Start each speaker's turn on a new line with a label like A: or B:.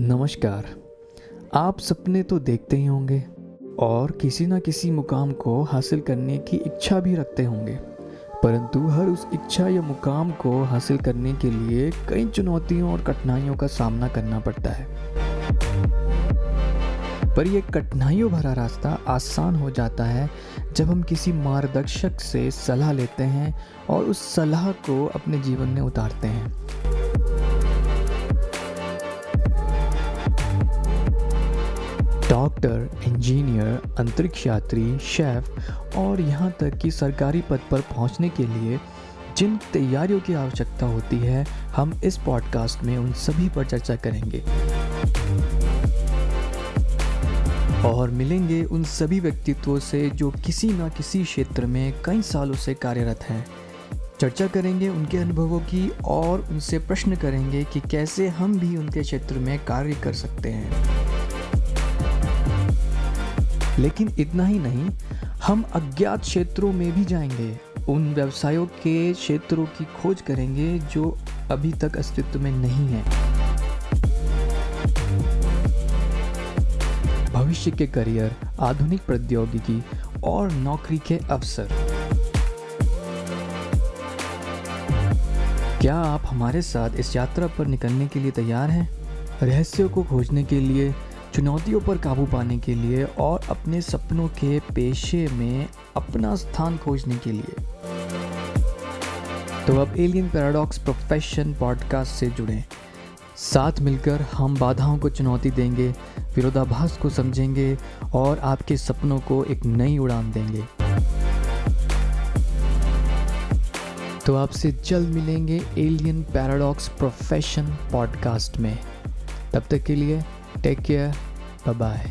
A: नमस्कार। आप सपने तो देखते ही होंगे और किसी ना किसी मुकाम को हासिल करने की इच्छा भी रखते होंगे, परंतु हर उस इच्छा या मुकाम को हासिल करने के लिए कई चुनौतियों और कठिनाइयों का सामना करना पड़ता है। पर यह कठिनाइयों भरा रास्ता आसान हो जाता है जब हम किसी मार्गदर्शक से सलाह लेते हैं और उस सलाह को अपने जीवन में उतारते हैं। डॉक्टर, इंजीनियर अंतरिक्ष यात्री शेफ और यहाँ तक कि सरकारी पद पर पहुँचने के लिए जिन तैयारियों की आवश्यकता होती है, हम इस पॉडकास्ट में उन सभी पर चर्चा करेंगे। और मिलेंगे उन सभी व्यक्तित्वों से जो किसी न किसी क्षेत्र में कई सालों से कार्यरत हैं। चर्चा करेंगे उनके अनुभवों की और उनसे प्रश्न करेंगे कि कैसे हम भी उनके क्षेत्र में कार्य कर सकते हैं। लेकिन इतना ही नहीं, हम अज्ञात क्षेत्रों में भी जाएँगे। उन व्यवसायों के क्षेत्रों की खोज करेंगे जो अभी तक अस्तित्व में नहीं है। भविष्य के करियर, आधुनिक प्रौद्योगिकी और नौकरी के अवसर। क्या आप हमारे साथ इस यात्रा पर निकलने के लिए तैयार हैं? रहस्यों को खोजने के लिए, चुनौतियों पर काबू पाने के लिए और अपने सपनों के पेशे में अपना स्थान खोजने के लिए। तो अब एलियन पैराडॉक्स प्रोफेशन पॉडकास्ट से जुड़ें। साथ मिलकर हम बाधाओं को चुनौती देंगे विरोधाभास को समझेंगे और आपके सपनों को एक नई उड़ान देंगे। तो आपसे जल्द मिलेंगे एलियन पैराडॉक्स प्रोफेशन पॉडकास्ट में। तब तक के लिए टेक केयर बाय